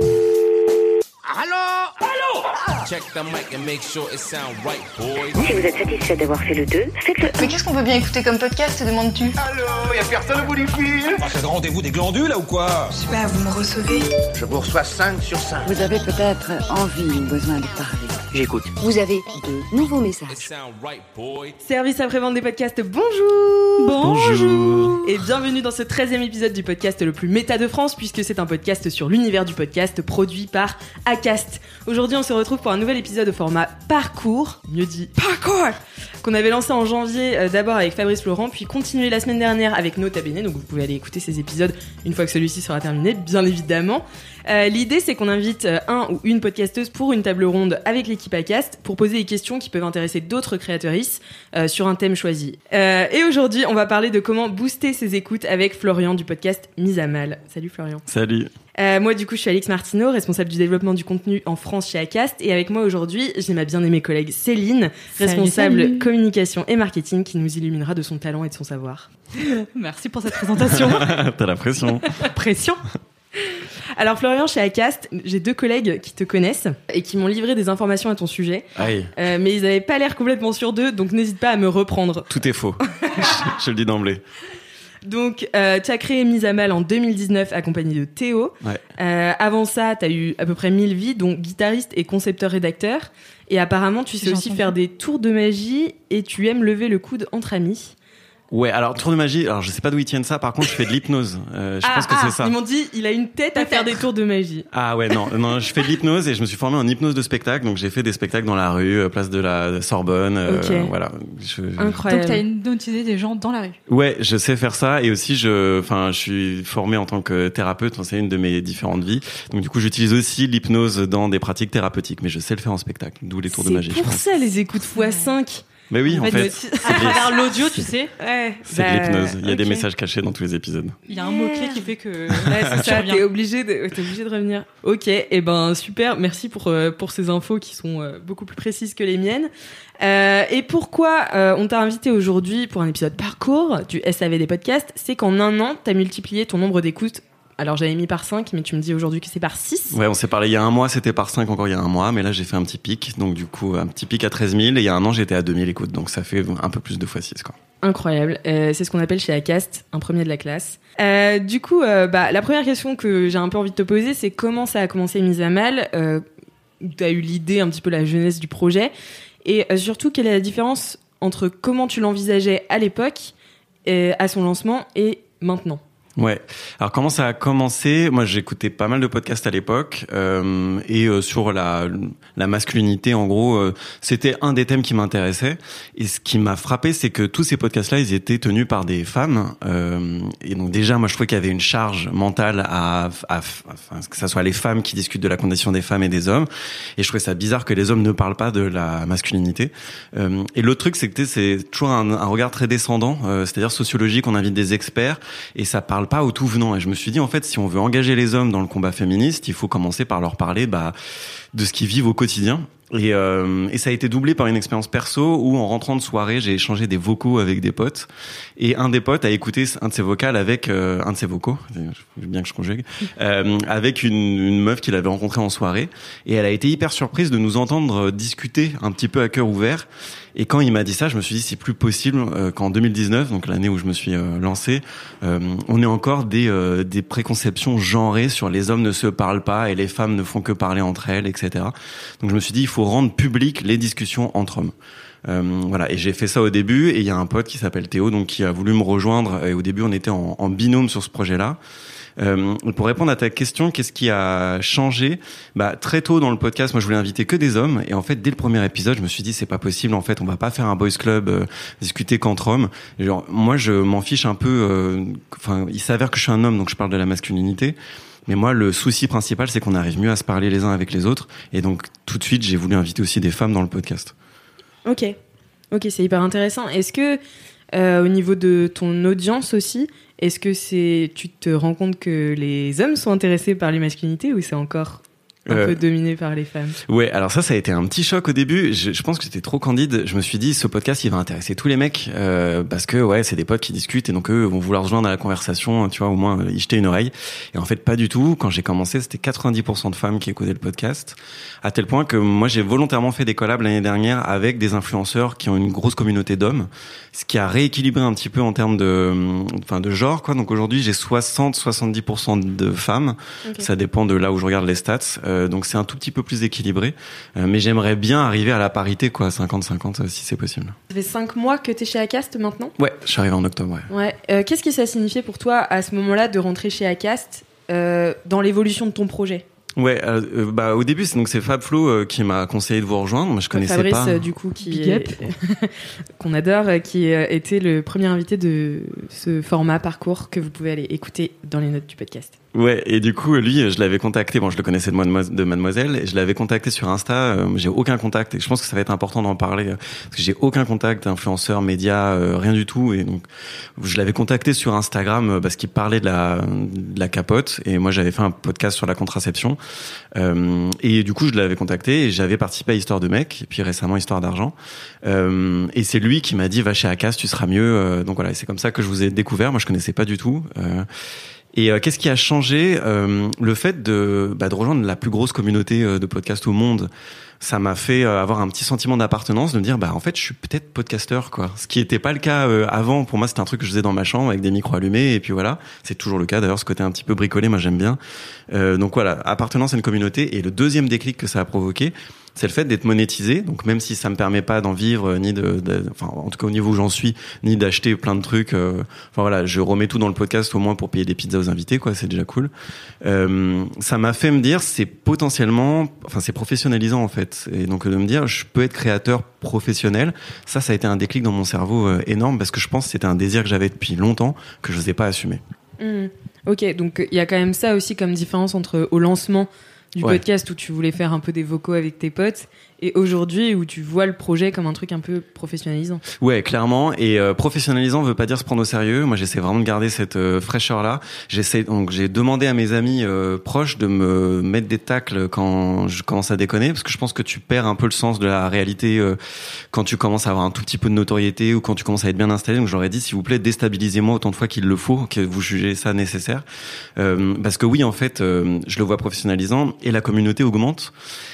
Allô? Allô? Check the mic and make sure it sound right, boys. Si vous êtes satisfait d'avoir fait le 2, faites-le Mais qu'est-ce qu'on peut bien écouter comme podcast, te demandes-tu? Allô Y'a personne au bout du fil. Ah, c'est le rendez-vous des glandules, là, ou quoi? Je sais pas, vous me recevez. Je vous reçois 5 sur 5. Vous avez peut-être envie ou besoin de parler. J'écoute. Vous avez de nouveaux messages. Service après-vente des podcasts, bonjour Bonjour. Et bienvenue dans ce 13e épisode du podcast le plus méta de France, puisque c'est un podcast sur l'univers du podcast produit par Acast. Aujourd'hui, on se retrouve pour un nouvel épisode au format parcours, mieux dit parcours, qu'on avait lancé en janvier euh, d'abord avec Fabrice Laurent, puis continué la semaine dernière avec Nota Bene, donc vous pouvez aller écouter ces épisodes une fois que celui-ci sera terminé, bien évidemment. Euh, L'idée, c'est qu'on invite euh, un ou une podcasteuse pour une table ronde avec l'équipe Acast pour poser des questions qui peuvent intéresser d'autres créatrices euh, sur un thème choisi. Euh, et aujourd'hui, on va parler de comment booster ses écoutes avec Florian du podcast Mise à Mal. Salut Florian. Salut. Euh, moi, du coup, je suis Alix Martineau, responsable du développement du contenu en France chez Acast. Et avec moi aujourd'hui, j'ai ma bien-aimée collègue Céline, responsable salut. communication et marketing, qui nous illuminera de son talent et de son savoir. Merci pour cette présentation. T'as la pression. Pression. Alors Florian, chez Acast, j'ai deux collègues qui te connaissent et qui m'ont livré des informations à ton sujet. Aïe, Euh, mais ils n'avaient pas l'air complètement sûrs d'eux, donc n'hésite pas à me reprendre. tout est faux. je, je le dis d'emblée. Donc, euh, tu as créé Mise à Mal en 2019 accompagné de Théo. Ouais. Euh, avant ça, tu as eu à peu près 1000 vies, donc guitariste et concepteur-rédacteur. Et apparemment, tu sais aussi entendu. faire des tours de magie et tu aimes lever le coude entre amis. Ouais, alors tour de magie, alors je sais pas d'où ils tiennent ça, par contre je fais de l'hypnose. Euh, je pense que c'est ça. Ils m'ont dit, il a une tête à faire des tours de magie. Ah ouais, non, non, je fais de l'hypnose et je me suis formé en hypnose de spectacle, donc j'ai fait des spectacles dans la rue, euh, place de la Sorbonne, euh, Ok. voilà. Je- Incroyable. Donc t'as hypnotisé des gens dans la rue. Ouais, je sais faire ça et aussi je, enfin, je suis formé en tant que thérapeute. C'est une de mes différentes vies. Donc du coup, j'utilise aussi l'hypnose dans des pratiques thérapeutiques, mais je sais le faire en spectacle, d'où les tours de magie. C'est je pour pense. ça les écoutes x5. Mais oui, en fait, À travers l'audio, tu sais, Ouais. c'est Bah, de l'hypnose. Il y a des messages cachés dans tous les épisodes. il y a un mot-clé qui fait que. Ouais, c'est Tu ça, t'es obligé, de, t'es obligé de revenir. Ok, et ben super, merci pour, euh, pour ces infos qui sont euh, beaucoup plus précises que les miennes. Euh, et pourquoi euh, on t'a invité aujourd'hui pour un épisode parcours du SAV des podcasts C'est qu'en un an, t'as multiplié ton nombre d'écoutes. Alors j'avais mis par 5, mais tu me dis aujourd'hui que c'est par 6. Ouais, on s'est parlé il y a un mois, c'était par 5 encore il y a un mois, mais là j'ai fait un petit pic, donc du coup un petit pic à 13 000, et il y a un an j'étais à 2000 écoutes, donc ça fait un peu plus de fois 6 quoi. Incroyable. Euh, c'est ce qu'on appelle chez Acast un premier de la classe. Euh, du coup, euh, bah, la première question que j'ai un peu envie de te poser, c'est comment ça a commencé Mise à Mal? Tu as eu l'idée, un petit peu la jeunesse du projet. Et surtout, quelle est la différence entre comment tu l'envisageais à l'époque, à son lancement, et maintenant? Ouais. Alors comment ça a commencé? Moi, j'écoutais pas mal de podcasts à l'époque euh, et euh, sur la la masculinité, en gros, euh, c'était un des thèmes qui m'intéressait. Et ce qui m'a frappé, c'est que tous ces podcasts-là, ils étaient tenus par des femmes. Euh, et donc déjà, moi, je trouvais qu'il y avait une charge mentale à, à, enfin, que ça soit les femmes qui discutent de la condition des femmes et des hommes. Et je trouvais ça bizarre que les hommes ne parlent pas de la masculinité. Euh, et l'autre truc, c'est que c'est toujours un, un regard très descendant, euh, c'est-à-dire sociologique. On invite des experts et ça parle pas au tout venant. Et je me suis dit, en fait, si on veut engager les hommes dans le combat féministe, il faut commencer par leur parler bah, de ce qu'ils vivent au quotidien. Et, euh, et ça a été doublé par une expérience perso où, en rentrant de soirée, j'ai échangé des vocaux avec des potes. Et un des potes a écouté un de ses vocals avec euh, un de ses vocaux, bien que je conjugue, euh, avec une, une meuf qu'il avait rencontrée en soirée. Et elle a été hyper surprise de nous entendre discuter un petit peu à cœur ouvert. Et quand il m'a dit ça, je me suis dit c'est plus possible euh, qu'en 2019, donc l'année où je me suis euh, lancé, euh, on ait encore des, euh, des préconceptions genrées sur les hommes ne se parlent pas et les femmes ne font que parler entre elles, etc. Donc je me suis dit faut rendre public les discussions entre hommes. Euh, voilà, et j'ai fait ça au début, et il y a un pote qui s'appelle Théo, donc qui a voulu me rejoindre. Et au début, on était en, en binôme sur ce projet-là. Euh, pour répondre à ta question, qu'est-ce qui a changé? Bah très tôt dans le podcast, moi je voulais inviter que des hommes, et en fait dès le premier épisode, je me suis dit c'est pas possible. En fait, on va pas faire un boys club euh, discuter qu'entre hommes. Genre, moi je m'en fiche un peu. euh, Enfin, il s'avère que je suis un homme, donc je parle de la masculinité. Mais moi, le souci principal, c'est qu'on arrive mieux à se parler les uns avec les autres. Et donc, tout de suite, j'ai voulu inviter aussi des femmes dans le podcast. Ok, ok, c'est hyper intéressant. Est-ce que euh, au niveau de ton audience aussi, est-ce que c'est tu te rends compte que les hommes sont intéressés par les masculinités ou c'est encore un Euh, peu dominé par les femmes Ouais, alors ça, ça a été un petit choc au début. Je, je pense que j'étais trop candide. Je me suis dit, ce podcast, il va intéresser tous les mecs euh, parce que ouais, c'est des potes qui discutent et donc eux vont vouloir rejoindre à la conversation, tu vois, au moins euh, y jeter une oreille. Et en fait, pas du tout. Quand j'ai commencé, c'était 90% de femmes qui écoutaient le podcast, à tel point que moi, j'ai volontairement fait des collabs l'année dernière avec des influenceurs qui ont une grosse communauté d'hommes, ce qui a rééquilibré un petit peu en termes de, enfin, de genre, quoi. Donc aujourd'hui, j'ai 60-70% de femmes. Ça dépend de là où je regarde les stats. Euh, donc c'est un tout petit peu plus équilibré. Euh, mais j'aimerais bien arriver à la parité, quoi, 50-50, euh, si c'est possible. Ça fait cinq mois que t'es chez Acast maintenant? Ouais, je suis arrivé en octobre, ouais. Ouais. Euh, Qu'est-ce que ça signifiait pour toi à ce moment-là de rentrer chez Acast euh, dans l'évolution de ton projet? Ouais, euh, euh, bah au début c'est donc c'est Fabflo euh, qui m'a conseillé de vous rejoindre. Moi je connaissais Fabrice, pas. euh, du coup, qui qu'on adore, euh, qui euh, était le premier invité de ce format parcours que vous pouvez aller écouter dans les notes du podcast. Ouais, et du coup, lui, je l'avais contacté. Bon, je le connaissais de, Mademoiselle, de Mademoiselle, et je l'avais contacté sur Insta. Euh, j'ai aucun contact, et je pense que ça va être important d'en parler euh, parce que j'ai aucun contact, influenceur, média, euh, rien du tout. Et donc, je l'avais contacté sur Instagram parce qu'il parlait de la, de la capote, et moi, j'avais fait un podcast sur la contraception. Et du coup, je l'avais contacté, et j'avais participé à Histoire de mec, et puis récemment Histoire d'argent. Et c'est lui qui m'a dit, va chez Acas, tu seras mieux. Donc voilà, c'est comme ça que je vous ai découvert. Moi, je connaissais pas du tout. Et euh, qu'est-ce qui a changé Euh, Le fait de, bah, de rejoindre la plus grosse communauté euh, de podcasts au monde, ça m'a fait euh, avoir un petit sentiment d'appartenance, de me dire, bah en fait, je suis peut-être podcasteur, quoi. Ce qui n'était pas le cas euh, avant. Pour moi, c'était un truc que je faisais dans ma chambre avec des micros allumés, et puis voilà. C'est toujours le cas. D'ailleurs, ce côté un petit peu bricolé, moi, j'aime bien. Euh, donc voilà, appartenance à une communauté. Et le deuxième déclic que ça a provoqué, c'est le fait d'être monétisé. Donc même si ça me permet pas d'en vivre, euh, ni de, enfin en tout cas au niveau où j'en suis, ni d'acheter plein de trucs. euh, enfin voilà, je remets tout dans le podcast au moins pour payer des pizzas aux invités, quoi. C'est déjà cool. Euh, ça m'a fait me dire, c'est potentiellement, enfin c'est professionnalisant en fait. Et donc de me dire, je peux être créateur professionnel. Ça, ça a été un déclic dans mon cerveau énorme parce que je pense que c'était un désir que j'avais depuis longtemps que je n'osais pas assumer. Hmm. Ok, donc il y a quand même ça aussi comme différence entre au lancement du Ouais. podcast où tu voulais faire un peu des vocaux avec tes potes et aujourd'hui où tu vois le projet comme un truc un peu professionnalisant. Ouais, clairement. Et euh, professionnalisant veut pas dire se prendre au sérieux. Moi, j'essaie vraiment de garder cette euh, fraîcheur-là. J'essaie donc j'ai demandé à mes amis euh, proches de me mettre des tacles quand je commence à déconner, parce que je pense que tu perds un peu le sens de la réalité euh, quand tu commences à avoir un tout petit peu de notoriété ou quand tu commences à être bien installé. Donc j'aurais dit, s'il vous plaît, déstabilisez-moi autant de fois qu'il le faut, que vous jugez ça nécessaire. Euh, parce que oui, en fait, euh, je le vois professionnalisant et la communauté augmente.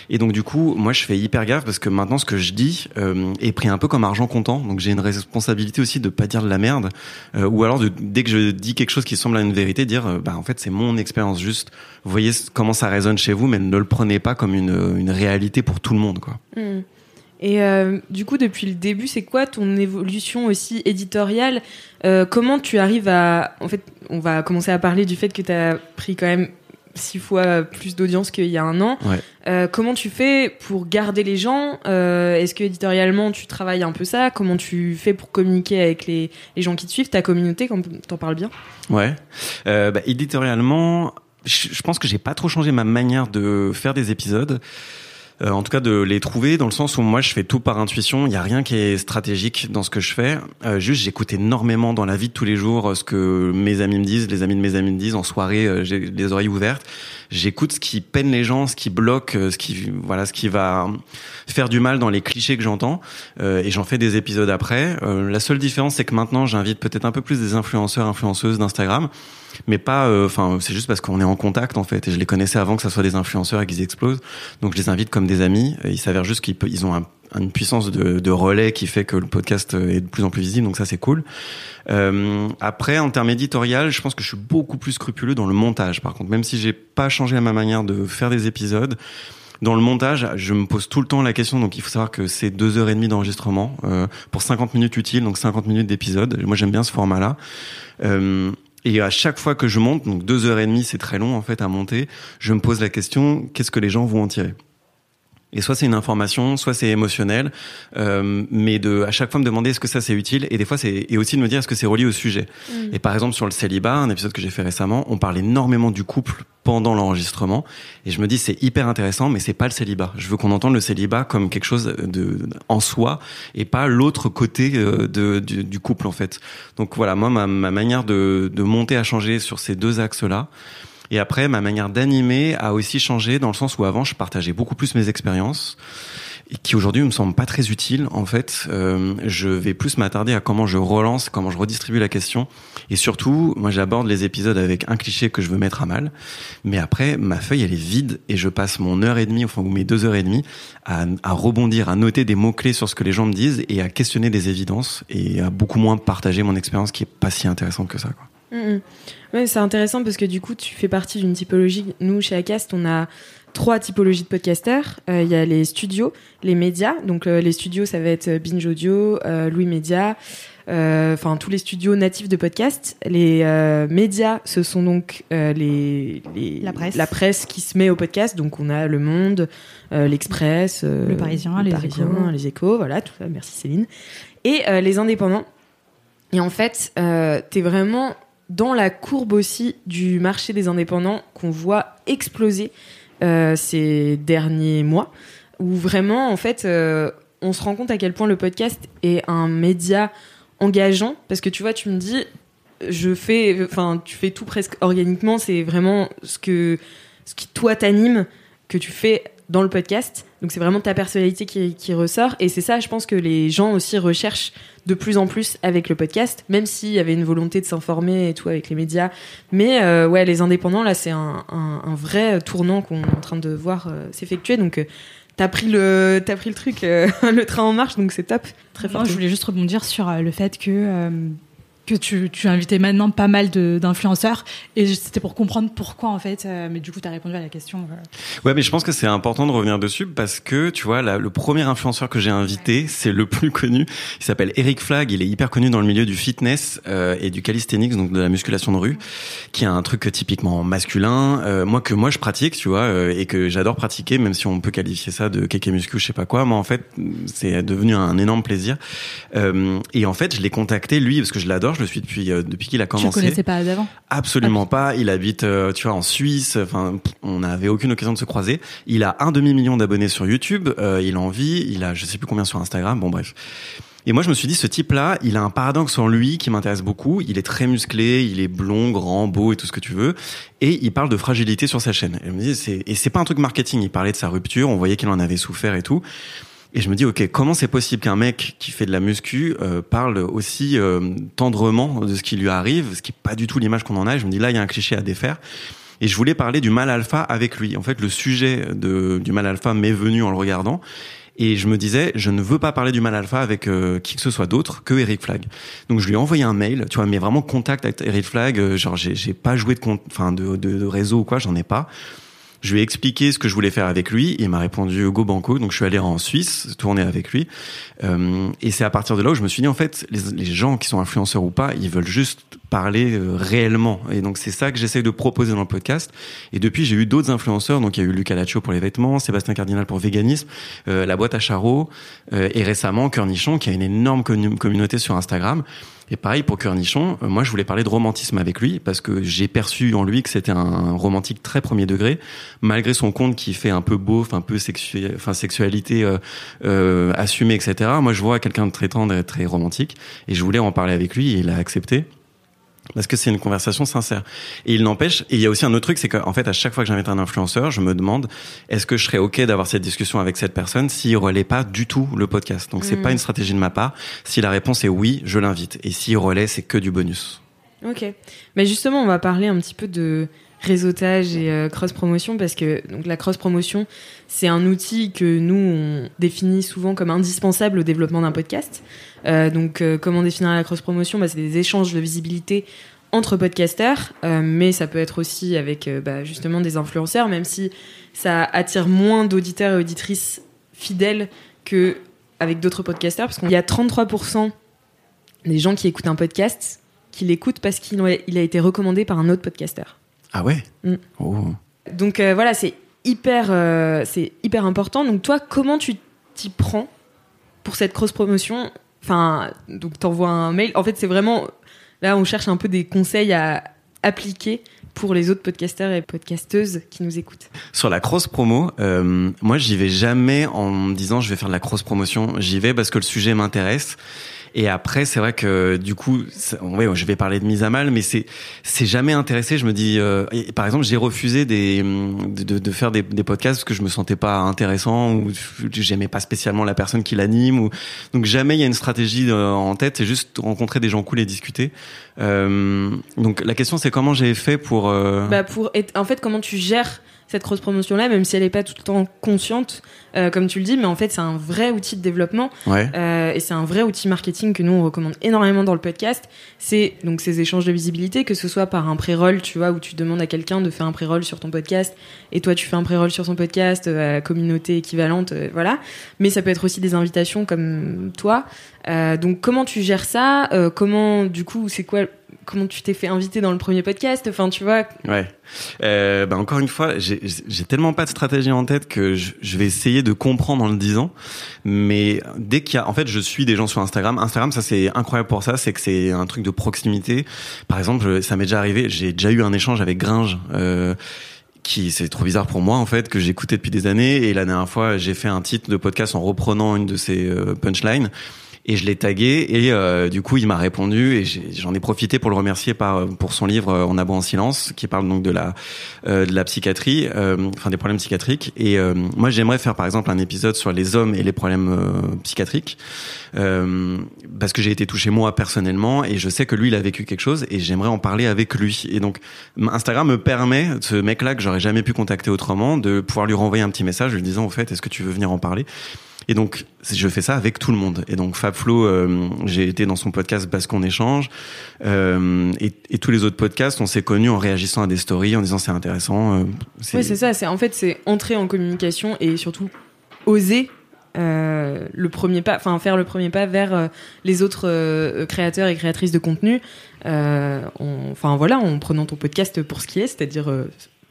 Et donc du coup, moi, je fais hyper parce que maintenant, ce que je dis euh, est pris un peu comme argent comptant. Donc j'ai une responsabilité aussi de pas dire de la merde, euh, ou alors dès que je dis quelque chose qui semble à une vérité, dire, euh, bah en fait, c'est mon expérience juste. Vous voyez comment ça résonne chez vous, mais ne le prenez pas comme une, réalité pour tout le monde, quoi. Hmm. Et euh, du coup, depuis le début, c'est quoi ton évolution aussi éditoriale? Comment tu arrives à... En fait, on va commencer à parler du fait que tu as pris quand même six fois plus d'audience qu'il y a un an. Ouais. Euh, comment tu fais pour garder les gens Euh, Est-ce que éditorialement tu travailles un peu ça? Comment tu fais pour communiquer avec les, les gens qui te suivent, ta communauté, quand t'en parles bien? Ouais. Euh, bah, éditorialement, je, je pense que j'ai pas trop changé ma manière de faire des épisodes. Euh, en tout cas, de les trouver dans le sens où moi, je fais tout par intuition. Il y a rien qui est stratégique dans ce que je fais. Euh, juste, j'écoute énormément dans la vie de tous les jours euh, ce que mes amis me disent, les amis de mes amis me disent. En soirée, euh, j'ai les oreilles ouvertes. J'écoute ce qui peine les gens, ce qui bloque, euh, ce qui voilà, ce qui va faire du mal dans les clichés que j'entends. Et j'en fais des épisodes après. La seule différence, c'est que maintenant, j'invite peut-être un peu plus des influenceurs, influenceuses d'Instagram mais pas enfin c'est juste parce qu'on est en contact en fait et je les connaissais avant que ça soit des influenceurs et qu'ils explosent donc je les invite comme des amis et il s'avère juste qu'ils ils ont un- une puissance de, relais qui fait que le podcast est de plus en plus visible donc ça c'est cool euh, après en termes éditorial je pense que je suis beaucoup plus scrupuleux dans le montage par contre même si j'ai pas changé ma manière de faire des épisodes Dans le montage, je me pose tout le temps la question. Donc, il faut savoir que c'est deux heures et demie d'enregistrement euh, pour 50 minutes utiles, donc 50 minutes d'épisode. Moi, j'aime bien ce format-là. Euh, et à chaque fois que je monte, donc deux heures et demie, c'est très long en fait à monter, je me pose la question qu'est-ce que les gens vont en tirer? Et soit c'est une information, soit c'est émotionnel, euh, mais de à chaque fois me demander est-ce que ça c'est utile et des fois c'est et aussi de me dire est-ce que c'est relié au sujet. Mm. Et par exemple sur le célibat, un épisode que j'ai fait récemment, on parle énormément du couple pendant l'enregistrement et je me dis c'est hyper intéressant, mais c'est pas le célibat. Je veux qu'on entende le célibat comme quelque chose de en soi et pas l'autre côté euh, de, du, du couple en fait. Donc voilà, moi ma, ma manière de, de monter a changé sur ces deux axes là. Et après, ma manière d'animer a aussi changé dans le sens où avant, je partageais beaucoup plus mes expériences qui aujourd'hui me semblent pas très utiles. En fait, euh, je vais plus m'attarder à comment je relance, comment je redistribue la question. Et surtout, moi, j'aborde les épisodes avec un cliché que je veux mettre à mal. Mais après, ma feuille, elle est vide et je passe mon heure et demie, enfin, ou mes deux heures et demie à, à rebondir, à noter des mots-clés sur ce que les gens me disent et à questionner des évidences et à beaucoup moins partager mon expérience qui est pas si intéressante que ça, quoi. Mhm. Ouais, c'est intéressant parce que du coup, tu fais partie d'une typologie. Nous, chez Acast, on a trois typologies de podcasters. Euh, Il y a les studios, les médias. Donc, euh, les studios, ça va être Binge Audio, euh, Louis Média, euh, enfin tous les studios natifs de podcast. Les euh, médias, ce sont donc euh, les, les- La presse. qui se met au podcast. Donc, on a Le Monde, euh, l'Express, euh, Le Parisien, Les Parisien, Échos. les Échos, voilà, tout ça. Merci Céline. Et euh, les indépendants. Et en fait, euh, t'es vraiment dans la courbe aussi du marché des indépendants qu'on voit exploser euh, ces derniers mois, où vraiment, en fait, euh, on se rend compte à quel point le podcast est un média engageant, parce que tu vois, tu me dis, je fais, enfin, tu fais tout presque organiquement, c'est vraiment ce que, ce qui toi t'anime, que tu fais dans le podcast. Donc c'est vraiment ta personnalité qui, qui ressort, et c'est ça, je pense que les gens aussi recherchent de plus en plus avec le podcast, même s'il y avait une volonté de s'informer et tout avec les médias. Mais euh, ouais, les indépendants, là, c'est un, un- un vrai tournant qu'on est en train de voir euh, s'effectuer. Donc, euh, t'as pris le, t'as pris le truc, le train en marche, donc c'est top. Très fort. Je voulais juste rebondir sur le fait que, que tu, tu invitais maintenant pas mal d'influenceurs. Et c'était pour comprendre pourquoi, en fait. euh, mais du coup, tu as répondu à la question. euh. Ouais, mais je pense que c'est important de revenir dessus parce que, tu vois, là, le premier influenceur que j'ai invité, c'est le plus connu. Il s'appelle Eric Flag. Il est hyper connu dans le milieu du fitness euh, et du calisthenics, donc de la musculation de rue, qui est un truc typiquement masculin. euh, moi que moi je pratique, tu vois, euh, et que j'adore pratiquer, même si on peut qualifier ça de kéké muscu, je sais pas quoi. Moi, en fait, c'est devenu un énorme plaisir. Euh, et en fait, je l'ai contacté lui parce que je l'adore. Je le suis depuis euh, depuis qu'il a Tu ne commencé. connaissais pas d'avant? Absolument pas. Il habite, euh, tu vois, en Suisse. Enfin, on n'avait aucune occasion de se croiser. Il a un demi million d'abonnés sur YouTube. euh, il en vit. Il a, je sais plus combien sur Instagram. Bon, bref. Et moi, je me suis dit, ce type-là, il a un paradoxe en lui qui m'intéresse beaucoup. Il est très musclé, il est blond, grand, beau et tout ce que tu veux. Et il parle de fragilité sur sa chaîne. Et je me dis, c'est, et c'est pas un truc marketing. Il parlait de sa rupture. On voyait qu'il en avait souffert et tout. Et je me dis, ok, comment c'est possible qu'un mec qui fait de la muscu euh, parle aussi euh, tendrement de ce qui lui arrive, ce qui est pas du tout l'image qu'on en a. Et je me dis, là, il y a un cliché à défaire. Et je voulais parler du mal alpha avec lui. En fait, le sujet de, du mal alpha m'est venu en le regardant. Et je me disais, je ne veux pas parler du mal alpha avec euh, qui que ce soit d'autre que Eric Flag. Donc je lui ai envoyé un mail, tu vois, mais vraiment contact avec Eric Flag. euh, genre, j'ai pas joué de compte, enfin de, de, de réseau ou quoi, j'en ai pas. Je lui ai expliqué ce que je voulais faire avec lui. Il m'a répondu go banco. Donc je suis allé en Suisse tourner avec lui. Euh, et c'est à partir de là où je me suis dit en fait, les, les gens qui sont influenceurs ou pas, ils veulent juste parler euh, réellement. Et donc c'est ça que j'essaie de proposer dans le podcast. Et depuis, j'ai eu d'autres influenceurs. Donc il y a eu Luca Laccio pour les vêtements, Sébastien Cardinal pour véganisme, euh, la boîte à Charo euh, et récemment Cornichon qui a une énorme commu- communauté sur Instagram. Et pareil pour Cornichon, euh, moi je voulais parler de romantisme avec lui parce que j'ai perçu en lui que c'était un romantique très premier degré, malgré son compte qui fait un peu beauf, un peu sexuel, enfin sexualité euh, euh, assumée, etc. Moi je vois quelqu'un de très tendre et très romantique et je voulais en parler avec lui et il a accepté. Parce que c'est une conversation sincère. Et il n'empêche, et il y a aussi un autre truc, c'est qu'en fait, à chaque fois que j'invite un influenceur, je me demande, est-ce que je serais OK d'avoir cette discussion avec cette personne s'il relaie pas du tout le podcast? Donc, c'est Mm. pas une stratégie de ma part. Si la réponse est oui, je l'invite. Et s'il relaie, c'est que du bonus. Ok. Mais justement, on va parler un petit peu de réseautage et euh, cross-promotion parce que donc, la cross-promotion, c'est un outil que nous, on définit souvent comme indispensable au développement d'un podcast. Euh, donc, euh, comment définir la cross-promotion? Bah, C'est des échanges de visibilité entre podcasteurs, mais ça peut être aussi avec bah, justement des influenceurs, même si ça attire moins d'auditeurs et auditrices fidèles que avec d'autres podcasteurs, parce qu'il y a 33% des gens qui écoutent un podcast qui l'écoutent parce qu'il a, il a été recommandé par un autre podcasteur. Ah ouais Mm. Oh. Donc euh, voilà, c'est hyper, euh, c'est hyper important. Donc toi, comment tu t'y prends pour cette cross promotion Enfin, donc t'envoies un mail. En fait, c'est vraiment là, on cherche un peu des conseils à appliquer pour les autres podcasteurs et podcasteuses qui nous écoutent. Sur la cross promo, euh, moi j'y vais jamais en me disant je vais faire de la cross promotion. J'y vais parce que le sujet m'intéresse. Et après, c'est vrai que du coup, ouais, je vais parler de mise à mal, mais c'est c'est jamais intéressé. Je me dis, euh, par exemple, j'ai refusé des de, de- de faire des, des podcasts parce que je me sentais pas intéressant ou j'aimais pas spécialement la personne qui l'anime. Ou donc jamais il y a une stratégie euh, en tête. C'est juste rencontrer des gens cool et discuter. Euh, donc la question c'est comment j'ai fait pour. euh, Bah pour être, en fait, comment tu gères cette cross promotion là, même si elle est pas tout le temps consciente, euh, comme tu le dis, mais en fait, c'est un vrai outil de développement. Ouais. Euh, et c'est un vrai outil marketing que nous on recommande énormément dans le podcast. C'est donc ces échanges de visibilité, que ce soit par un pré-roll, tu vois, où tu demandes à quelqu'un de faire un pré-roll sur ton podcast, et toi tu fais un pré-roll sur son podcast, euh, à communauté équivalente, voilà. Mais ça peut être aussi des invitations comme toi. Donc comment tu gères ça? Comment du coup c'est quoi Comment tu t'es fait inviter dans le premier podcast Enfin tu vois. Ouais. Euh, bah encore une fois, j'ai tellement pas de stratégie en tête que je, je vais essayer de comprendre en le disant. Mais dès qu'il y a, en fait, je suis des gens sur Instagram. Instagram, ça c'est incroyable pour ça, c'est que c'est un truc de proximité. Par exemple, ça m'est déjà arrivé. J'ai déjà eu un échange avec Gringe. Euh, qui c'est trop bizarre pour moi en fait que j'écoutais depuis des années et la dernière fois j'ai fait un titre de podcast en reprenant une de ses euh, punchlines et je l'ai tagué et euh, du coup il m'a répondu et j'en ai profité pour le remercier par pour son livre euh, On aboie en silence qui parle donc de la euh, de la psychiatrie euh, enfin des problèmes psychiatriques. Et euh, moi j'aimerais faire par exemple un épisode sur les hommes et les problèmes psychiatriques parce que j'ai été touché moi personnellement et je sais que lui il a vécu quelque chose et j'aimerais en parler avec lui. Et donc Instagram me permet ce mec là que j'aurais jamais pu contacter autrement de pouvoir lui renvoyer un petit message lui disant au fait est-ce que tu veux venir en parler? Et donc, je fais ça avec tout le monde. Et donc, Fabflo, euh, j'ai été dans son podcast parce qu'on échange. Euh, et, tous les autres podcasts, on s'est connus en réagissant à des stories, en disant c'est intéressant. euh, Oui, c'est ça. C'est en fait c'est entrer en communication et surtout oser le premier pas, enfin faire le premier pas vers les autres créateurs et créatrices de contenu. En- Enfin voilà, en prenant ton podcast pour ce qui est, c'est-à-dire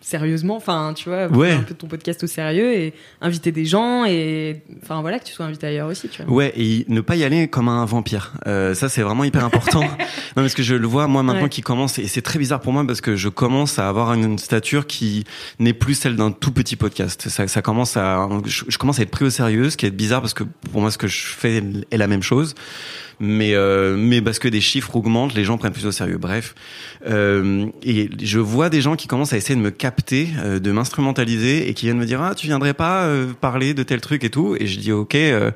sérieusement. Enfin tu vois, prendre Ouais. un peu ton podcast au sérieux et inviter des gens et enfin voilà que tu sois invité ailleurs aussi. Tu vois. Ouais, et ne pas y aller comme un vampire. Euh, ça, c'est vraiment hyper important. non, parce que je le vois, moi, maintenant, Ouais. qui commence, et c'est très bizarre pour moi parce que je commence à avoir une, stature qui n'est plus celle d'un tout petit podcast. Ça, ça commence à, je, je commence à être pris au sérieux, ce qui est bizarre parce que pour moi, ce que je fais est la même chose. Mais, euh, mais parce que des chiffres augmentent, les gens prennent plus au sérieux. Bref. Euh, et je vois des gens qui commencent à essayer de me capter, euh, de m'instrumentaliser et qui viennent me dire, ah, tu viendrais pas euh, parler de tel truc et tout. Et je dis, ok, euh,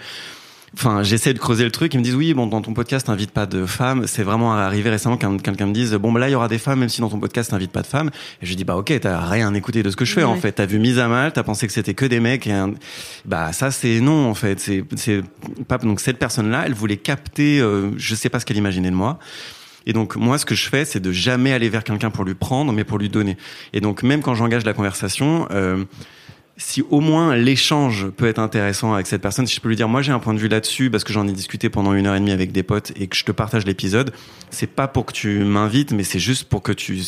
Enfin, j'essaie de creuser le truc. Ils me disent oui, bon, dans ton podcast, t'invites pas de femmes. C'est vraiment arrivé récemment qu'un quelqu'un me dise bon, bah là, il y aura des femmes, même si dans ton podcast, t'invites pas de femmes. Et je dis bah ok, t'as rien écouté de ce que je fais en fait. T'as vu mise à mal, t'as pensé que c'était que des mecs. Et un- Bah ça, c'est non en fait. C'est c'est pas donc cette personne-là, elle voulait capter. euh, je sais pas ce qu'elle imaginait de moi. Et donc moi, ce que je fais, c'est de jamais aller vers quelqu'un pour lui prendre, mais pour lui donner. Et donc même quand j'engage la conversation. Euh, si au moins l'échange peut être intéressant avec cette personne, si je peux lui dire, moi j'ai un point de vue là-dessus parce que j'en ai discuté pendant une heure et demie avec des potes et que je te partage l'épisode, c'est pas pour que tu m'invites, mais c'est juste pour que tu,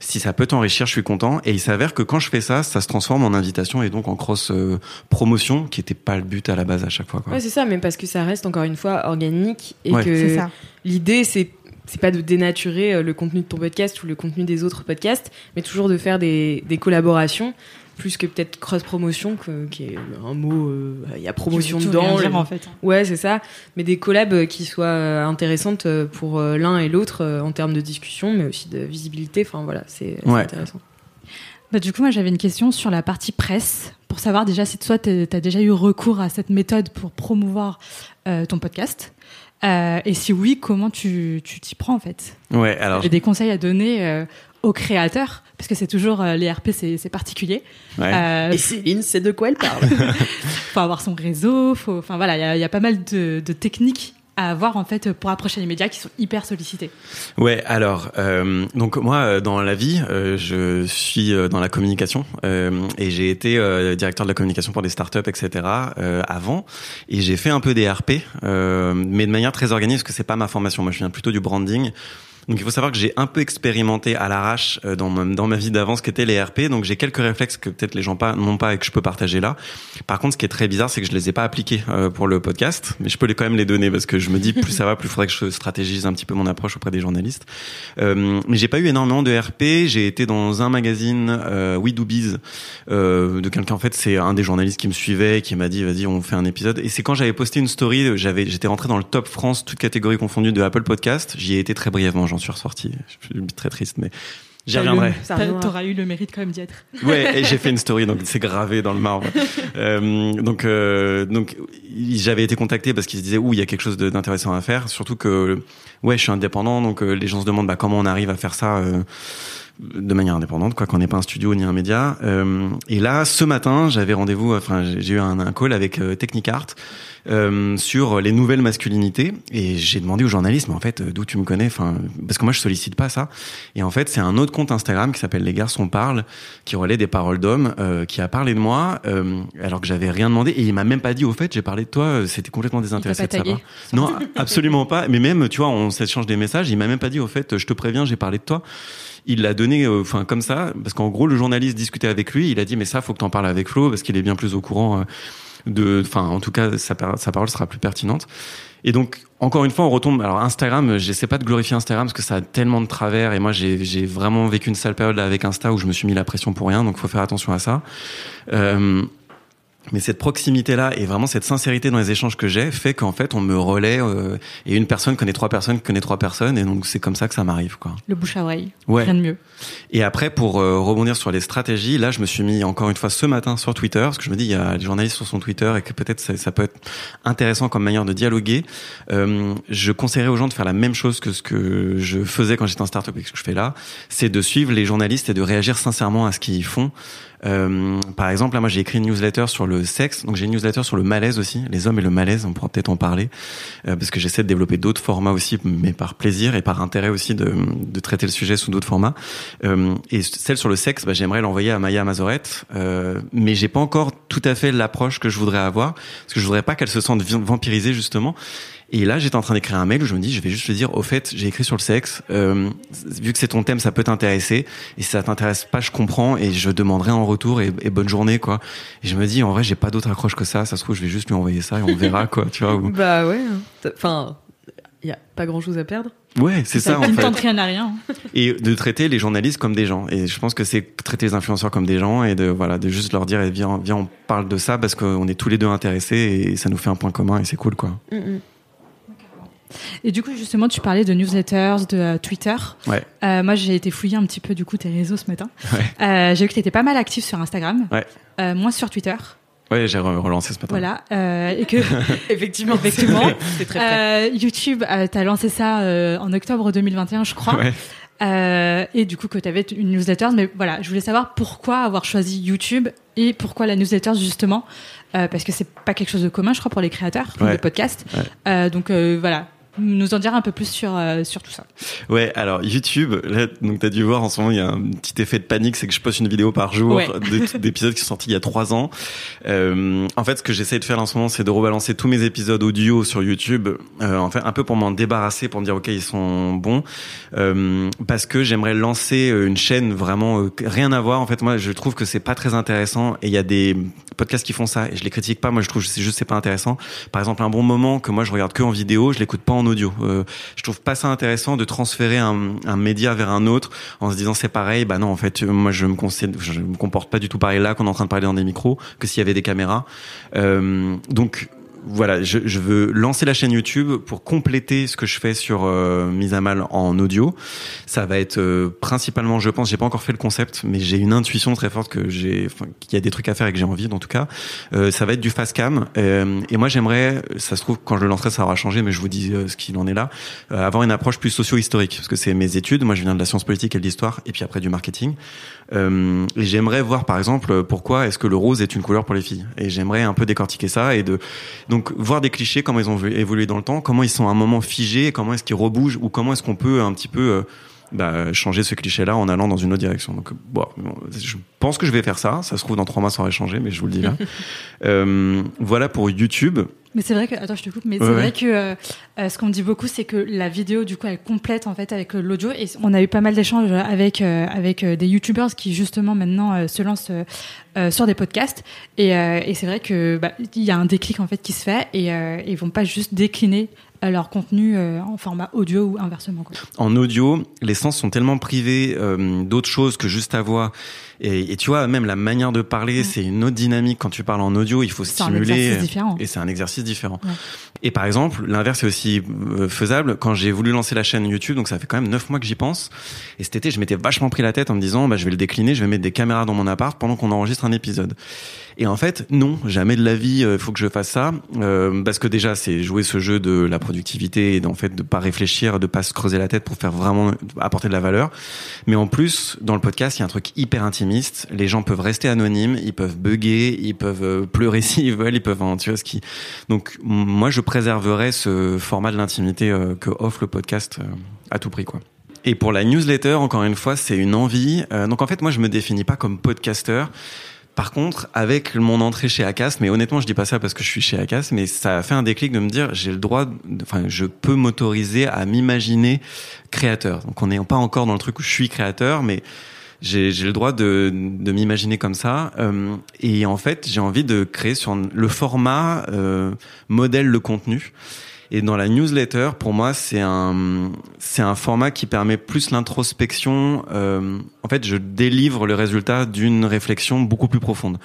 si ça peut t'enrichir, je suis content. Et il s'avère que quand je fais ça, ça se transforme en invitation et donc en cross euh, promotion, qui était pas le but à la base à chaque fois. Quoi. Ouais, c'est ça, mais parce que ça reste encore une fois organique et Ouais. que C'est ça. l'idée c'est c'est pas de dénaturer euh, le contenu de ton podcast ou le contenu des autres podcasts, mais toujours de faire des, des collaborations plus que peut-être cross promotion que- qui est un mot euh, il y a promotion dedans. dire, en fait. Ouais, c'est ça, mais des collabs euh, qui soient euh, intéressantes pour l'un et l'autre en termes de discussion, mais aussi de visibilité. Enfin voilà, c'est Ouais. intéressant. Bah, du coup, moi, j'avais une question sur la partie presse, pour savoir déjà si toi, tu as déjà eu recours à cette méthode pour promouvoir euh, ton podcast. Euh, et si oui, comment tu tu t'y prends, en fait? Ouais, alors. J'ai des conseils à donner euh, aux créateurs, parce que c'est toujours, euh, les RP, c'est particulier. Ouais. Euh, Céline, c'est de quoi elle parle? Faut avoir son réseau, faut, enfin voilà, il y a- il y, a pas mal de, de techniques à avoir en fait pour approcher les médias qui sont hyper sollicités Ouais, alors euh, donc moi euh, dans la vie, euh, je suis dans la communication euh, et j'ai été euh, directeur de la communication pour des startups, etc. euh, avant et j'ai fait un peu des RP, euh, mais de manière très organisée parce que c'est pas ma formation. Moi, je viens plutôt du branding. Donc il faut savoir que j'ai un peu expérimenté à l'arrache euh, dans ma, dans ma vie d'avant ce qu'étaient les RP. Donc j'ai quelques réflexes que peut-être les gens pas n'ont pas et que je peux partager là. Par contre, ce qui est très bizarre, c'est que je les ai pas appliqués euh, pour le podcast, mais je peux les quand même les donner parce que je me dis plus ça va, plus il faudrait que je stratégise un petit peu mon approche auprès des journalistes. Euh, mais j'ai pas eu énormément de RP. J'ai été dans un magazine euh, We Do Biz euh, de quelqu'un en fait, c'est un des journalistes qui me suivait qui m'a dit vas-y on fait un épisode. Et c'est quand j'avais posté une story, j'avais j'étais rentré dans le top France, toutes catégories confondues de Apple Podcast. J'y ai très brièvement, j'en suis ressorti. Je suis très triste, mais j'y reviendrai. Reviendra. T'auras eu le mérite quand même d'y être. Ouais, et j'ai fait une story, donc c'est gravé dans le marbre. Euh, donc, euh, donc, j'avais été contacté parce qu'ils se disaient, ouh, il y a quelque chose d'intéressant à faire. Surtout que, ouais, je suis indépendant, donc euh, les gens se demandent, bah, comment on arrive à faire ça. De manière indépendante, quoi, qu'on n'est pas un studio ni un média. Euh, et là, ce matin, j'avais rendez-vous, enfin, j'ai eu un, un call avec euh, Technicart euh, sur les nouvelles masculinités, et j'ai demandé aux journalistes, mais en fait, d'où tu me connais, enfin, parce que moi, je sollicite pas ça. Et en fait, c'est un autre compte Instagram qui s'appelle Les Garçons parlent, qui relaie des paroles d'hommes, euh, qui a parlé de moi, euh, alors que j'avais rien demandé, et il m'a même pas dit, au fait, j'ai parlé de toi, c'était complètement désintéressé de sa tagué part. Non, absolument pas. Mais même, tu vois, on s'échange des messages, il m'a même pas dit, au fait, je te préviens, j'ai parlé de toi. Il l'a donné, euh, enfin comme ça, parce qu'en gros, le journaliste discutait avec lui. Il a dit, mais ça, faut que t'en parles avec Flo, parce qu'il est bien plus au courant euh, de, enfin, en tout cas, sa, par- sa parole sera plus pertinente. Et donc, encore une fois, on retombe. Alors, Instagram, j'essaie pas de glorifier Instagram parce que ça a tellement de travers. Et moi, j'ai vraiment vécu une sale période avec Insta où je me suis mis la pression pour rien. Donc, faut faire attention à ça. Euh, mais cette proximité-là et vraiment cette sincérité dans les échanges que j'ai fait qu'en fait, on me relaie euh, et une personne connaît trois personnes, connaît trois personnes. Et donc, c'est comme ça que ça m'arrive, quoi. Le bouche à oreille. Ouais. Rien de mieux. Et après, pour euh, rebondir sur les stratégies, là, je me suis mis encore une fois ce matin sur Twitter, parce que je me dis, il y a des journalistes sur son Twitter et que peut-être ça, ça peut être intéressant comme manière de dialoguer. Euh, je conseillerais aux gens de faire la même chose que ce que je faisais quand j'étais en startup et ce que je fais là, c'est de suivre les journalistes et de réagir sincèrement à ce qu'ils font. Euh, par exemple, là, moi, j'ai écrit une newsletter sur le sexe, donc j'ai une newsletter sur le malaise aussi, les hommes et le malaise. On pourra peut-être en parler euh, parce que j'essaie de développer d'autres formats aussi, mais par plaisir et par intérêt aussi de, de traiter le sujet sous d'autres formats. Euh, et celle sur le sexe, bah, j'aimerais l'envoyer à Maya Mazorette, euh, mais j'ai pas encore tout à fait l'approche que je voudrais avoir, parce que je voudrais pas qu'elle se sente vampirisée justement. Et là, j'étais en train d'écrire un mail où je me dis, je vais juste lui dire, au fait, j'ai écrit sur le sexe. euh, vu que c'est ton thème, ça peut t'intéresser. Et si ça t'intéresse pas, je comprends et je demanderai en retour et, et bonne journée, quoi. Et je me dis, en vrai, j'ai pas d'autre accroche que ça. Ça se trouve, je vais juste lui envoyer ça et on verra, quoi. Tu vois. Bah ouais. hein. Enfin, il y a pas grand chose à perdre. Ouais, c'est ça, en Qui ne fait. tente rien à rien. et de traiter les journalistes comme des gens et je pense que c'est traiter les influenceurs comme des gens et de voilà de juste leur dire eh, viens viens on parle de ça parce qu'on est tous les deux intéressés et ça nous fait un point commun et c'est cool quoi Et du coup, justement, tu parlais de newsletters, de euh, Twitter. ouais Euh, moi, j'ai été fouiller un petit peu du coup tes réseaux ce matin. Ouais. Euh, j'ai vu que tu étais pas mal actif sur Instagram, Ouais. euh, moins sur Twitter. ouais j'ai re- relancé ce matin Voilà, euh, et que Effectivement. Effectivement. c'est très euh, YouTube, euh, t'as lancé ça euh, en octobre 2021, je crois. ouais Euh, et du coup, que tu avais une newsletter. Mais voilà, je voulais savoir pourquoi avoir choisi YouTube et pourquoi la newsletter, justement. Euh, parce que c'est pas quelque chose de commun, je crois, pour les créateurs Ouais. de podcasts. Ouais. Euh, donc euh, voilà, nous en dire un peu plus sur, euh, sur tout ça. Ouais, alors YouTube, là, donc t'as dû voir en ce moment, il y a un petit effet de panique, c'est que je poste une vidéo par jour Ouais. d'é- d'épisodes qui sont sortis il y a trois ans. Euh, en fait, ce que j'essaie de faire en ce moment, c'est de rebalancer tous mes épisodes audio sur YouTube, euh, en fait, un peu pour m'en débarrasser, pour me dire ok, ils sont bons, parce que j'aimerais lancer une chaîne vraiment rien à voir. En fait, moi, je trouve que c'est pas très intéressant, et il y a des podcasts qui font ça, et je les critique pas. Moi, je trouve que c'est juste c'est pas intéressant. Par exemple, un bon moment que moi je regarde que en vidéo, je l'écoute pas en audio. Euh, je trouve pas ça intéressant de transférer un, média vers un autre en se disant c'est pareil. Bah non, en fait, euh, moi je me, je me comporte pas du tout pareil là qu'on est en train de parler dans des micros que s'il y avait des caméras. Euh, donc voilà, je, je veux lancer la chaîne YouTube pour compléter ce que je fais sur euh, Mise à mal en audio. Ça va être euh, principalement, je pense, j'ai pas encore fait le concept, mais j'ai une intuition très forte que j'ai, qu'il y a des trucs à faire et que j'ai envie, en tout cas. Euh, ça va être du fast cam. Euh, et moi, j'aimerais, ça se trouve, quand je le lancerai, ça aura changé, mais je vous dis euh, ce qu'il en est là, euh, avoir une approche plus socio-historique, parce que c'est mes études. Moi, je viens de la science politique et de l'histoire, et puis après du marketing. Euh, et j'aimerais voir, par exemple, pourquoi est-ce que le rose est une couleur pour les filles. Et j'aimerais un peu décortiquer ça et de Donc voir des clichés, comment ils ont évolué dans le temps, comment ils sont à un moment figés, comment est-ce qu'ils rebougent ou comment est-ce qu'on peut un petit peu euh, bah, changer ce cliché-là en allant dans une autre direction. Donc, bon, je pense que je vais faire ça. Ça se trouve dans trois mois ça aurait changé, mais je vous le dis là. euh, voilà pour YouTube. Mais c'est vrai que attends, je te coupe. Mais Ouais, c'est ouais. vrai que euh, euh, ce qu'on dit beaucoup, c'est que la vidéo, du coup, elle complète en fait avec l'audio. Et on a eu pas mal d'échanges avec euh, avec des youtubeurs qui justement maintenant se lancent sur des podcasts. Et, et c'est vrai que bah, il y a un déclic en fait qui se fait et ils vont pas juste décliner leur contenu euh, en format audio ou inversement. Quoi. en audio, les sens sont tellement privés euh, d'autres choses que juste ta voix. Et, et tu vois, même la manière de parler, c'est une autre dynamique. Quand tu parles en audio, il faut C'est un stimuler. exercice différent. Et c'est un exercice différent. Ouais. Et par exemple, l'inverse est aussi euh, faisable. Quand j'ai voulu lancer la chaîne YouTube, donc ça fait quand même neuf mois que j'y pense. Et cet été, je m'étais vachement pris la tête en me disant, bah, je vais le décliner, je vais mettre des caméras dans mon appart pendant qu'on enregistre un épisode. Et en fait, non, jamais de la vie, il faut que je fasse ça, euh, parce que déjà, c'est jouer ce jeu de la productivité et d'en fait de pas réfléchir, de pas se creuser la tête pour faire vraiment apporter de la valeur. Mais en plus, dans le podcast, il y a un truc hyper intimiste. Les gens peuvent rester anonymes, ils peuvent bugger, ils peuvent euh, pleurer s'ils veulent, ils peuvent, hein, tu vois ce qui. Donc, moi, je préserverais ce format de l'intimité euh, que offre le podcast euh, à tout prix, quoi. Et pour la newsletter, encore une fois, c'est une envie. Euh, donc en fait, moi, je me définis pas comme podcasteur. Par contre, avec mon entrée chez Acast, mais honnêtement, je dis pas ça parce que je suis chez Acast, mais ça a fait un déclic de me dire, j'ai le droit, enfin, je peux m'autoriser à m'imaginer créateur. Donc, on n'est pas encore dans le truc où je suis créateur, mais j'ai j'ai le droit de, de m'imaginer comme ça. Euh, et en fait, j'ai envie de créer sur le format euh, modèle le contenu. Et dans la newsletter, pour moi, c'est un c'est un format qui permet plus l'introspection. Euh, en fait, je délivre le résultat d'une réflexion beaucoup plus profonde.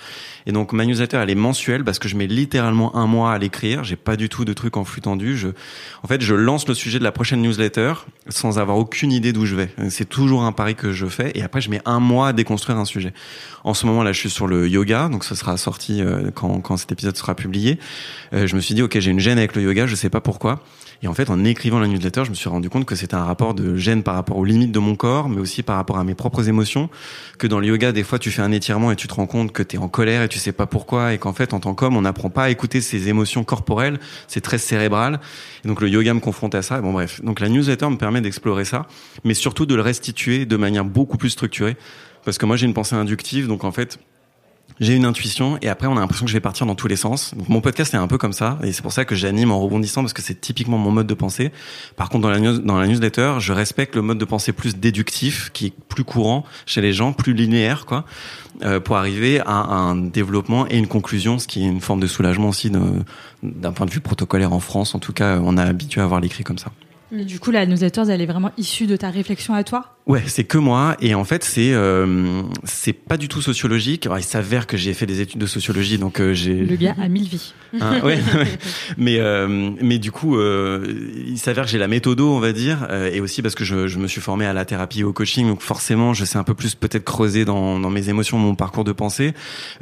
Et donc ma newsletter, elle est mensuelle parce que je mets littéralement un mois à l'écrire. J'ai pas du tout de trucs en flux tendu. Je, en fait, je lance le sujet de la prochaine newsletter sans avoir aucune idée d'où je vais. C'est toujours un pari que je fais. Et après, je mets un mois à déconstruire un sujet. En ce moment, là, je suis sur le yoga, donc ce sera sorti euh, quand, quand cet épisode sera publié. Euh, je me suis dit, ok, j'ai une gêne avec le yoga, je sais pas pourquoi. Et en fait, en écrivant la newsletter, je me suis rendu compte que c'était un rapport de gêne par rapport aux limites de mon corps, mais aussi par rapport à mes propres émotions. Que dans le yoga, des fois, tu fais un étirement et tu te rends compte que tu es en colère et tu sais pas pourquoi, et qu'en fait, en tant qu'homme, on n'apprend pas à écouter ses émotions corporelles. C'est très cérébral. Et donc, le yoga me confronte à ça. Bon, bref. Donc, la newsletter me permet d'explorer ça, mais surtout de le restituer de manière beaucoup plus structurée. Parce que moi, j'ai une pensée inductive, donc en fait, j'ai une intuition et après on a l'impression que je vais partir dans tous les sens. Mon podcast est un peu comme ça et c'est pour ça que j'anime en rebondissant parce que c'est typiquement mon mode de pensée. Par contre dans la, news, dans la newsletter, je respecte le mode de pensée plus déductif qui est plus courant chez les gens, plus linéaire quoi, euh, pour arriver à un développement et une conclusion, ce qui est une forme de soulagement aussi d'un point de vue protocolaire en France. En tout cas, on a habitué à voir l'écrit comme ça. Et du coup, la newsletter, elle est vraiment issue de ta réflexion à toi? Ouais, c'est que moi et en fait c'est euh, c'est pas du tout sociologique. Alors, il s'avère que j'ai fait des études de sociologie donc euh, j'ai Le gars a mille vies. Hein, ouais, ouais. mais euh, mais du coup, euh, il s'avère que j'ai la méthodo, on va dire, euh, et aussi parce que je, je me suis formé à la thérapie et au coaching, donc forcément, je sais un peu plus peut-être creuser dans, dans mes émotions, mon parcours de pensée.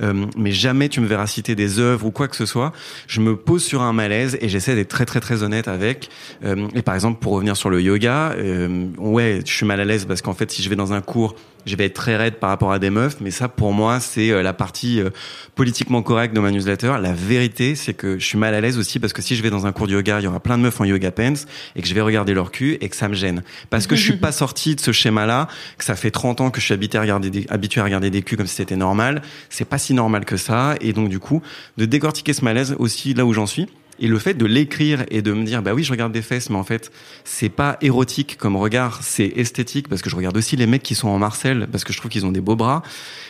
Euh, mais jamais tu me verras citer des œuvres ou quoi que ce soit. Je me pose sur un malaise et j'essaie d'être très très très honnête avec. Euh, et par exemple, pour revenir sur le yoga, euh, ouais, je suis mal à l'aise parce qu'en fait, si je vais dans un cours je vais être très raide par rapport à des meufs, mais ça pour moi c'est euh, la partie euh, politiquement correcte de ma newsletter. La vérité c'est que je suis mal à l'aise aussi parce que si je vais dans un cours de yoga, il y aura plein de meufs en yoga pants et que je vais regarder leur cul et que ça me gêne. Parce que je suis pas sorti de ce schéma-là, que ça fait 30 ans que je suis habitué à regarder des, habitué à regarder des culs comme si c'était normal. C'est pas si normal que ça et donc du coup de décortiquer ce malaise aussi là où j'en suis. Et le fait de l'écrire et de me dire, bah oui, je regarde des fesses, mais en fait, c'est pas érotique comme regard, c'est esthétique parce que je regarde aussi les mecs qui sont en Marcel parce que je trouve qu'ils ont des beaux bras.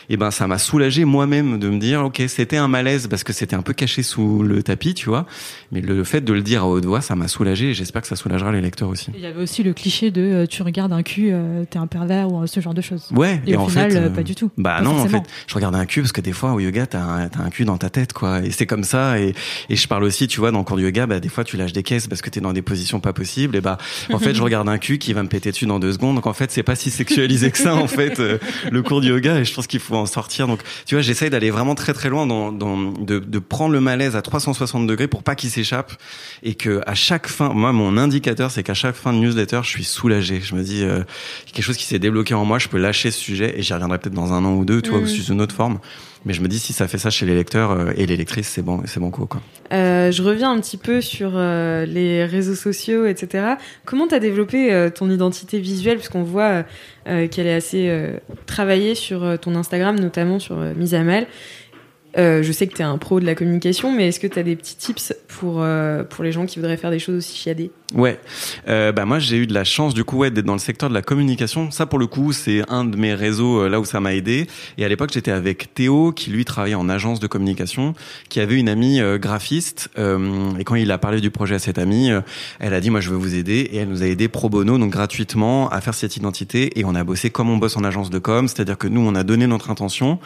Et ben, ça m'a soulagé moi-même de me dire, ok, c'était un malaise parce que c'était un peu caché sous le tapis, tu vois. Mais le fait de le dire à haute voix, ça m'a soulagé et j'espère que ça soulagera les lecteurs aussi. Il y avait aussi le cliché de euh, tu regardes un cul, euh, t'es un pervers ou ce genre de choses. Ouais, Et, au en final, fait, euh, pas du tout. Bah Pas non, forcément. en fait, je regarde un cul parce que des fois au yoga, t'as un, cul dans ta tête, quoi. Et c'est comme ça. Et, et je parle aussi, tu vois, dans le cours du yoga, bah des fois tu lâches des caisses parce que t'es dans des positions pas possibles. Et bah, en fait, je regarde un cul qui va me péter dessus dans deux secondes. Donc en fait, c'est pas si sexualisé que ça, en fait, euh, le cours du yoga. Et je pense qu'il faut en sortir. Donc, tu vois, j'essaye d'aller vraiment très très loin dans, dans de, de prendre le malaise à 360 degrés pour pas qu'il s'échappe et que à chaque fin, moi, mon indicateur, c'est qu'à chaque fin de newsletter, je suis soulagé. Je me dis, euh, quelque chose qui s'est débloqué en moi, je peux lâcher ce sujet et j'y reviendrai peut-être dans un an ou deux, tu vois, Mhm. sous une autre forme. Mais je me dis si ça fait ça chez les lecteurs euh, et les lectrices, c'est bon, c'est bon quoi. Euh, je reviens un petit peu sur euh, les réseaux sociaux, etc. Comment t'as développé euh, ton identité visuelle, puisqu'on voit qu'elle est assez travaillée sur ton Instagram, notamment sur Mise à Mal. Euh, je sais que tu es un pro de la communication, mais est-ce que tu as des petits tips pour, euh, pour les gens qui voudraient faire des choses aussi chiadées? Ouais, euh, bah moi j'ai eu de la chance du coup ouais, d'être dans le secteur de la communication. Ça pour le coup c'est un de mes réseaux euh, là où ça m'a aidé. Et à l'époque j'étais avec Théo qui lui travaillait en agence de communication, qui avait une amie euh, graphiste. et quand il a parlé du projet à cette amie, elle a dit moi je veux vous aider et elle nous a aidé pro bono donc gratuitement à faire cette identité. Et on a bossé comme on bosse en agence de com, c'est-à-dire que nous on a donné notre intention.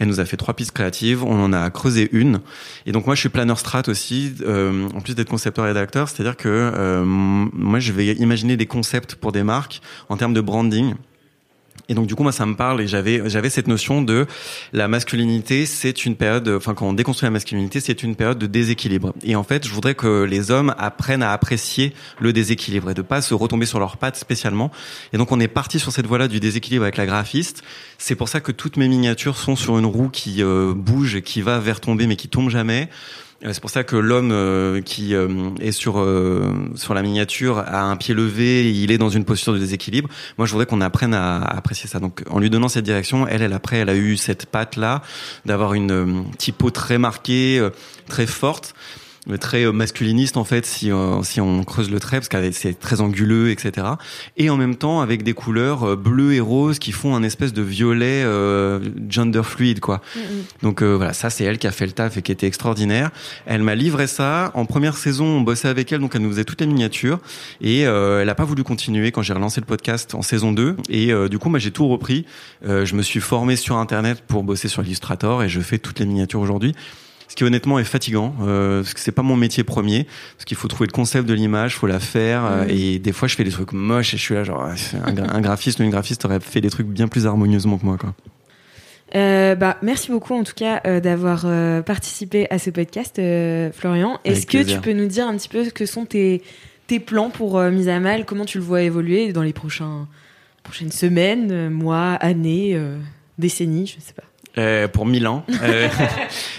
Elle nous a fait trois pistes créatives, on en a creusé une. Et donc moi je suis planeur strat aussi, euh, en plus d'être concepteur rédacteur, c'est-à-dire que euh, moi je vais imaginer des concepts pour des marques en termes de branding. Et donc du coup moi ça me parle et j'avais j'avais cette notion de la masculinité c'est une période enfin quand on déconstruit la masculinité c'est une période de déséquilibre. Et en fait je voudrais que les hommes apprennent à apprécier le déséquilibre et de pas se retomber sur leurs pattes spécialement. Et donc on est parti sur cette voie là du déséquilibre avec la graphiste. C'est pour ça que toutes mes miniatures sont sur une roue qui euh, bouge et qui va vers tomber mais qui tombe jamais c'est pour ça que l'homme euh, qui euh, est sur euh, sur la miniature a un pied levé, il est dans une posture de déséquilibre. Moi, je voudrais qu'on apprenne à, à apprécier ça. Donc, en lui donnant cette direction, elle, elle après, elle a eu cette patte là d'avoir une typo très marquée, très forte très euh, masculiniste en fait si euh, si on creuse le trait parce que c'est très anguleux etc et en même temps avec des couleurs euh, bleues et roses qui font un espèce de violet euh, gender fluide quoi. Donc euh, voilà ça c'est elle qui a fait le taf et qui était extraordinaire. Elle m'a livré ça. En première saison on bossait avec elle donc elle nous faisait toutes les miniatures. Et euh, elle a pas voulu continuer quand j'ai relancé le podcast en saison 2 et euh, du coup moi j'ai tout repris. Euh, je me suis formé sur internet pour bosser sur Illustrator et je fais toutes les miniatures aujourd'hui ce qui honnêtement est fatigant euh, parce que c'est pas mon métier premier parce qu'il faut trouver le concept de l'image faut la faire euh, et des fois je fais des trucs moches et je suis là genre un, gra- un graphiste ou une graphiste aurait fait des trucs bien plus harmonieusement que moi quoi Euh, bah, merci beaucoup en tout cas euh, d'avoir euh, participé à ce podcast, Florian. Est-ce que plaisir. tu peux nous dire un petit peu ce que sont tes, tes plans pour Mise à Mal? Comment tu le vois évoluer dans les prochains, prochaines semaines, mois, années, décennies Je sais pas? Euh, pour Milan. Euh,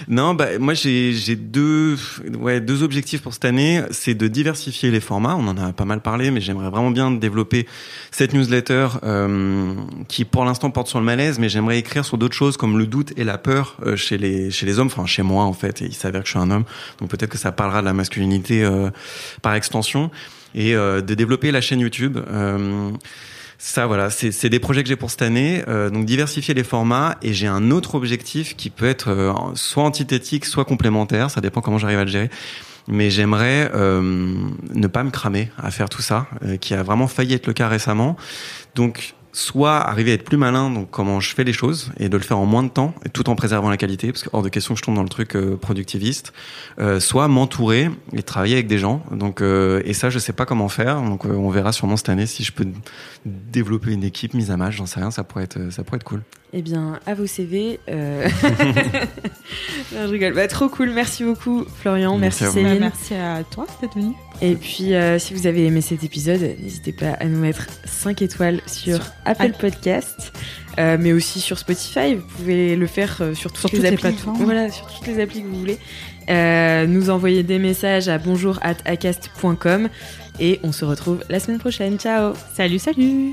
non, bah moi j'ai deux ouais deux objectifs pour cette année, c'est de diversifier les formats. On en a pas mal parlé, mais j'aimerais vraiment bien développer cette newsletter euh, qui pour l'instant porte sur le malaise, mais j'aimerais écrire sur d'autres choses comme le doute et la peur euh, chez les chez les hommes, enfin chez moi en fait. Et il s'avère que je suis un homme, donc peut-être que ça parlera de la masculinité euh, par extension et euh, de développer la chaîne YouTube. Ça, voilà, c'est c'est des projets que j'ai pour cette année. Euh, donc diversifier les formats et j'ai un autre objectif qui peut être euh, soit antithétique, soit complémentaire. Ça dépend comment j'arrive à le gérer. Mais j'aimerais euh, ne pas me cramer à faire tout ça, euh, qui a vraiment failli être le cas récemment. Donc soit arriver à être plus malin, donc comment je fais les choses et de le faire en moins de temps, tout en préservant la qualité, parce que hors de question que je tombe dans le truc euh, productiviste. Euh, soit m'entourer et travailler avec des gens. Donc euh, et ça, je sais pas comment faire. Donc euh, on verra sûrement cette année si je peux développer une équipe mise à mal. J'en sais rien. Ça pourrait être ça pourrait être cool. Eh bien, à vos CV. euh, non, je rigole. Bah, trop cool. Merci beaucoup, Florian. Merci, vous. Bah, Céline. merci à toi d'être venu. Et puis, euh, si vous avez aimé cet épisode, n'hésitez pas à nous mettre 5 étoiles sur Apple Podcast, euh, mais aussi sur Spotify. Vous pouvez le faire sur toutes, Sur les, toutes les applis. plateformes. Voilà, sur toutes les applis que vous voulez. Euh, nous envoyer des messages à bonjour at acast.com et on se retrouve la semaine prochaine. Ciao Salut, salut